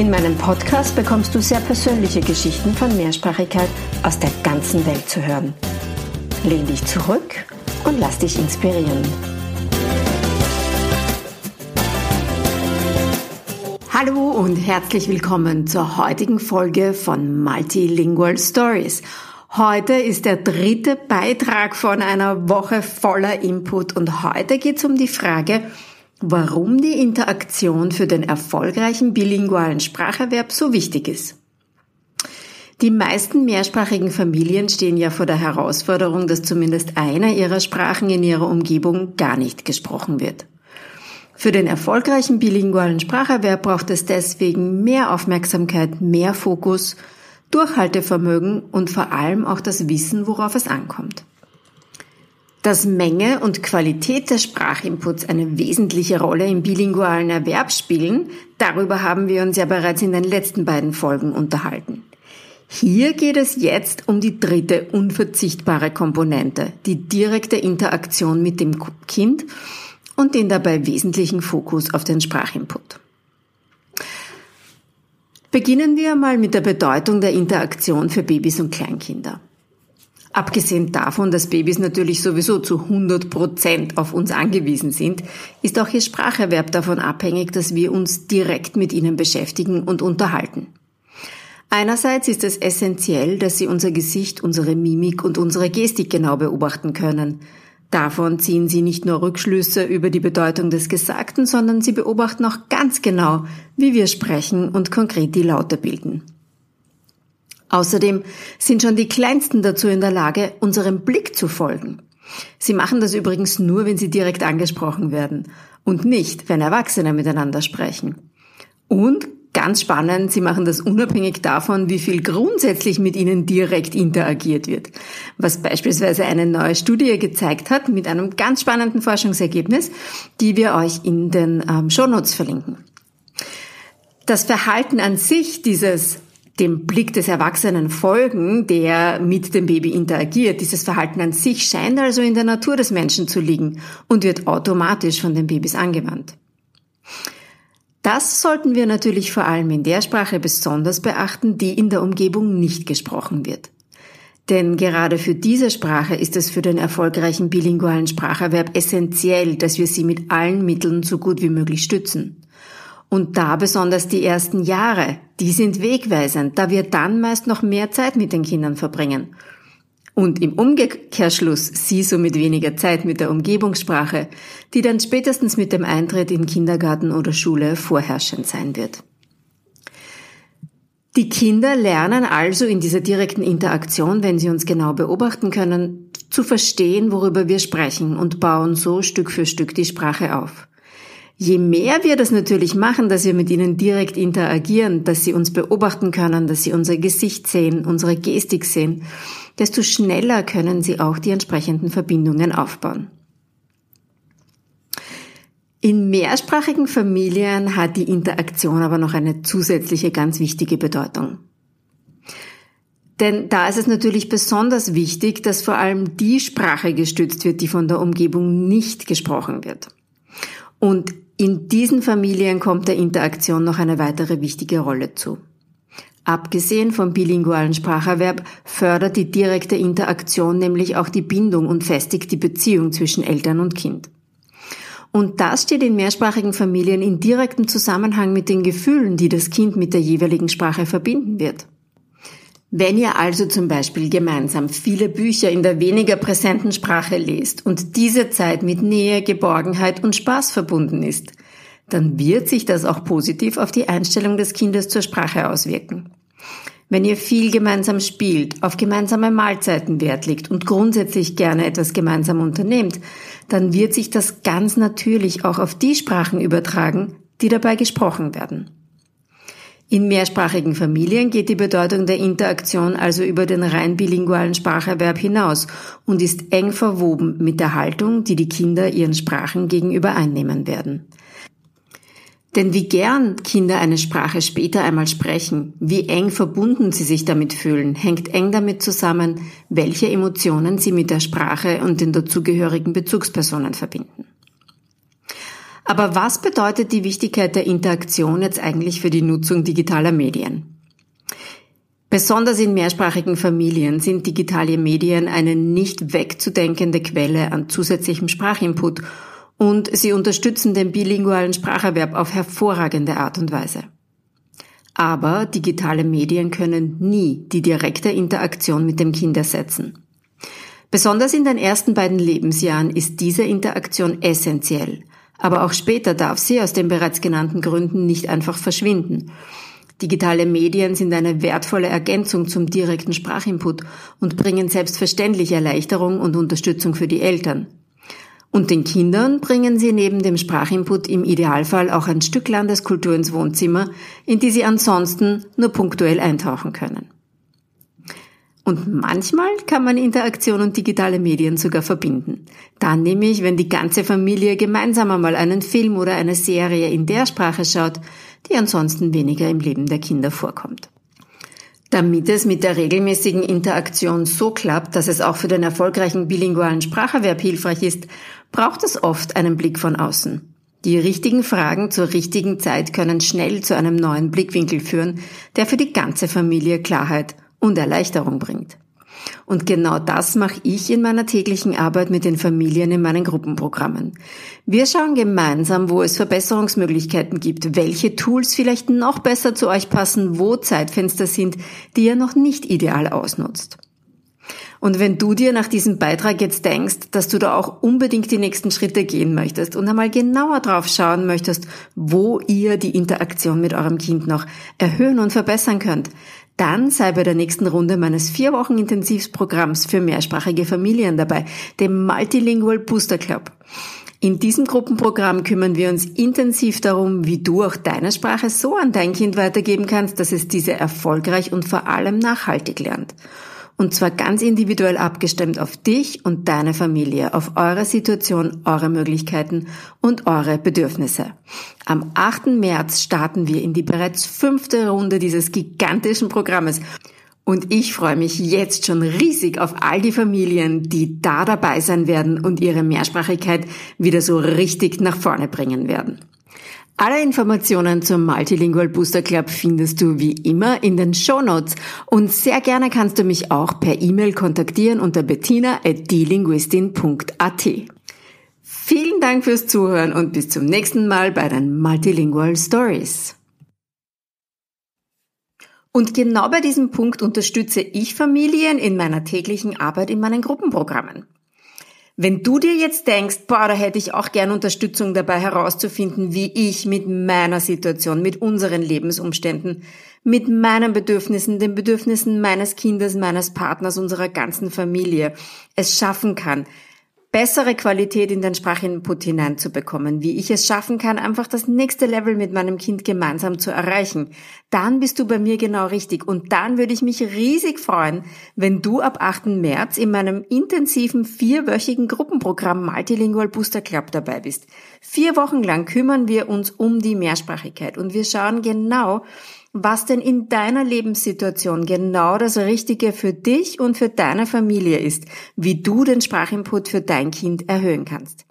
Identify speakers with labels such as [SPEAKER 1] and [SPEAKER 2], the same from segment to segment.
[SPEAKER 1] In meinem Podcast bekommst du sehr persönliche Geschichten von Mehrsprachigkeit aus der ganzen Welt zu hören. Lehn dich zurück und lass dich inspirieren. Hallo und herzlich willkommen zur heutigen Folge von Multilingual Stories. Heute ist der dritte Beitrag von einer Woche voller Input und heute geht es um die Frage, warum die Interaktion für den erfolgreichen bilingualen Spracherwerb so wichtig ist. Die meisten mehrsprachigen Familien stehen ja vor der Herausforderung, dass zumindest einer ihrer Sprachen in ihrer Umgebung gar nicht gesprochen wird. Für den erfolgreichen bilingualen Spracherwerb braucht es deswegen mehr Aufmerksamkeit, mehr Fokus, Durchhaltevermögen und vor allem auch das Wissen, worauf es ankommt. Dass Menge und Qualität des Sprachinputs eine wesentliche Rolle im bilingualen Erwerb spielen, darüber haben wir uns ja bereits in den letzten beiden Folgen unterhalten. Hier geht es jetzt um die dritte unverzichtbare Komponente, die direkte Interaktion mit dem Kind und den dabei wesentlichen Fokus auf den Sprachinput. Beginnen wir mal mit der Bedeutung der Interaktion für Babys und Kleinkinder. Abgesehen davon, dass Babys natürlich sowieso zu 100 Prozent auf uns angewiesen sind, ist auch ihr Spracherwerb davon abhängig, dass wir uns direkt mit ihnen beschäftigen und unterhalten. Einerseits ist es essentiell, dass sie unser Gesicht, unsere Mimik und unsere Gestik genau beobachten können. Davon ziehen sie nicht nur Rückschlüsse über die Bedeutung des Gesagten, sondern sie beobachten auch ganz genau, wie wir sprechen und konkret die Laute bilden. Außerdem sind schon die Kleinsten dazu in der Lage, unserem Blick zu folgen. Sie machen das übrigens nur, wenn sie direkt angesprochen werden und nicht, wenn Erwachsene miteinander sprechen. Und ganz spannend, sie machen das unabhängig davon, wie viel grundsätzlich mit ihnen direkt interagiert wird. Was beispielsweise eine neue Studie gezeigt hat mit einem ganz spannenden Forschungsergebnis, die wir euch in den ähm, Shownotes verlinken. Das Verhalten an sich dieses dem Blick des Erwachsenen folgen, der mit dem Baby interagiert. Dieses Verhalten an sich scheint also in der Natur des Menschen zu liegen und wird automatisch von den Babys angewandt. Das sollten wir natürlich vor allem in der Sprache besonders beachten, die in der Umgebung nicht gesprochen wird. Denn gerade für diese Sprache ist es für den erfolgreichen bilingualen Spracherwerb essentiell, dass wir sie mit allen Mitteln so gut wie möglich stützen. Und da besonders die ersten Jahre, die sind wegweisend, da wir dann meist noch mehr Zeit mit den Kindern verbringen. Und im Umkehrschluss sie somit weniger Zeit mit der Umgebungssprache, die dann spätestens mit dem Eintritt in Kindergarten oder Schule vorherrschend sein wird. Die Kinder lernen also in dieser direkten Interaktion, wenn sie uns genau beobachten können, zu verstehen, worüber wir sprechen und bauen so Stück für Stück die Sprache auf. Je mehr wir das natürlich machen, dass wir mit ihnen direkt interagieren, dass sie uns beobachten können, dass sie unser Gesicht sehen, unsere Gestik sehen, desto schneller können sie auch die entsprechenden Verbindungen aufbauen. In mehrsprachigen Familien hat die Interaktion aber noch eine zusätzliche ganz wichtige Bedeutung. Denn da ist es natürlich besonders wichtig, dass vor allem die Sprache gestützt wird, die von der Umgebung nicht gesprochen wird. Und in diesen Familien kommt der Interaktion noch eine weitere wichtige Rolle zu. Abgesehen vom bilingualen Spracherwerb fördert die direkte Interaktion nämlich auch die Bindung und festigt die Beziehung zwischen Eltern und Kind. Und das steht in mehrsprachigen Familien in direktem Zusammenhang mit den Gefühlen, die das Kind mit der jeweiligen Sprache verbinden wird. Wenn ihr also zum Beispiel gemeinsam viele Bücher in der weniger präsenten Sprache lest und diese Zeit mit Nähe, Geborgenheit und Spaß verbunden ist, dann wird sich das auch positiv auf die Einstellung des Kindes zur Sprache auswirken. Wenn ihr viel gemeinsam spielt, auf gemeinsame Mahlzeiten Wert legt und grundsätzlich gerne etwas gemeinsam unternehmt, dann wird sich das ganz natürlich auch auf die Sprachen übertragen, die dabei gesprochen werden. In mehrsprachigen Familien geht die Bedeutung der Interaktion also über den rein bilingualen Spracherwerb hinaus und ist eng verwoben mit der Haltung, die die Kinder ihren Sprachen gegenüber einnehmen werden. Denn wie gern Kinder eine Sprache später einmal sprechen, wie eng verbunden sie sich damit fühlen, hängt eng damit zusammen, welche Emotionen sie mit der Sprache und den dazugehörigen Bezugspersonen verbinden. Aber was bedeutet die Wichtigkeit der Interaktion jetzt eigentlich für die Nutzung digitaler Medien? Besonders in mehrsprachigen Familien sind digitale Medien eine nicht wegzudenkende Quelle an zusätzlichem Sprachinput und sie unterstützen den bilingualen Spracherwerb auf hervorragende Art und Weise. Aber digitale Medien können nie die direkte Interaktion mit dem Kind ersetzen. Besonders in den ersten beiden Lebensjahren ist diese Interaktion essentiell, aber auch später darf sie aus den bereits genannten Gründen nicht einfach verschwinden. Digitale Medien sind eine wertvolle Ergänzung zum direkten Sprachinput und bringen selbstverständlich Erleichterung und Unterstützung für die Eltern. Und den Kindern bringen sie neben dem Sprachinput im Idealfall auch ein Stück Landeskultur ins Wohnzimmer, in die sie ansonsten nur punktuell eintauchen können. Und manchmal kann man Interaktion und digitale Medien sogar verbinden. Dann nämlich, wenn die ganze Familie gemeinsam einmal einen Film oder eine Serie in der Sprache schaut, die ansonsten weniger im Leben der Kinder vorkommt. Damit es mit der regelmäßigen Interaktion so klappt, dass es auch für den erfolgreichen bilingualen Spracherwerb hilfreich ist, braucht es oft einen Blick von außen. Die richtigen Fragen zur richtigen Zeit können schnell zu einem neuen Blickwinkel führen, der für die ganze Familie Klarheit und Erleichterung bringt. Und genau das mache ich in meiner täglichen Arbeit mit den Familien in meinen Gruppenprogrammen. Wir schauen gemeinsam, wo es Verbesserungsmöglichkeiten gibt, welche Tools vielleicht noch besser zu euch passen, wo Zeitfenster sind, die ihr noch nicht ideal ausnutzt. Und wenn du dir nach diesem Beitrag jetzt denkst, dass du da auch unbedingt die nächsten Schritte gehen möchtest und einmal genauer drauf schauen möchtest, wo ihr die Interaktion mit eurem Kind noch erhöhen und verbessern könnt, dann sei bei der nächsten Runde meines vier Wochen Intensivprogramms für mehrsprachige Familien dabei, dem Multilingual Booster Club. In diesem Gruppenprogramm kümmern wir uns intensiv darum, wie du auch deine Sprache so an dein Kind weitergeben kannst, dass es diese erfolgreich und vor allem nachhaltig lernt. Und zwar ganz individuell abgestimmt auf dich und deine Familie, auf eure Situation, eure Möglichkeiten und eure Bedürfnisse. Am 8. März starten wir in die bereits fünfte Runde dieses gigantischen Programmes. Und ich freue mich jetzt schon riesig auf all die Familien, die da dabei sein werden und ihre Mehrsprachigkeit wieder so richtig nach vorne bringen werden. Alle Informationen zum Multilingual Booster Club findest du wie immer in den Show Notes und sehr gerne kannst du mich auch per E-Mail kontaktieren unter bettina@dlinguistin.at. Vielen Dank fürs Zuhören und bis zum nächsten Mal bei den Multilingual Stories. Und genau bei diesem Punkt unterstütze ich Familien in meiner täglichen Arbeit in meinen Gruppenprogrammen. Wenn du dir jetzt denkst, boah, da hätte ich auch gern Unterstützung dabei herauszufinden, wie ich mit meiner Situation, mit unseren Lebensumständen, mit meinen Bedürfnissen, den Bedürfnissen meines Kindes, meines Partners, unserer ganzen Familie es schaffen kann, bessere Qualität in den Sprachinput hineinzubekommen, wie ich es schaffen kann, einfach das nächste Level mit meinem Kind gemeinsam zu erreichen, dann bist du bei mir genau richtig. Und dann würde ich mich riesig freuen, wenn du ab 8. März in meinem intensiven vierwöchigen Gruppenprogramm Multilingual Booster Club dabei bist. Vier Wochen lang kümmern wir uns um die Mehrsprachigkeit und wir schauen genau, was denn in deiner Lebenssituation genau das Richtige für dich und für deine Familie ist, wie du den Sprachinput für dein Kind erhöhen kannst.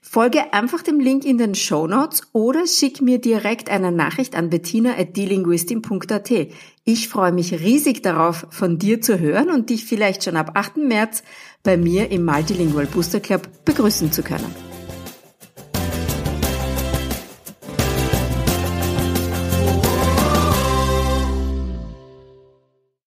[SPEAKER 1] Folge einfach dem Link in den Show Notes oder schick mir direkt eine Nachricht an bettina.delinguistin.at. Ich freue mich riesig darauf, von dir zu hören und dich vielleicht schon ab 8. März bei mir im Multilingual Booster Club begrüßen zu können.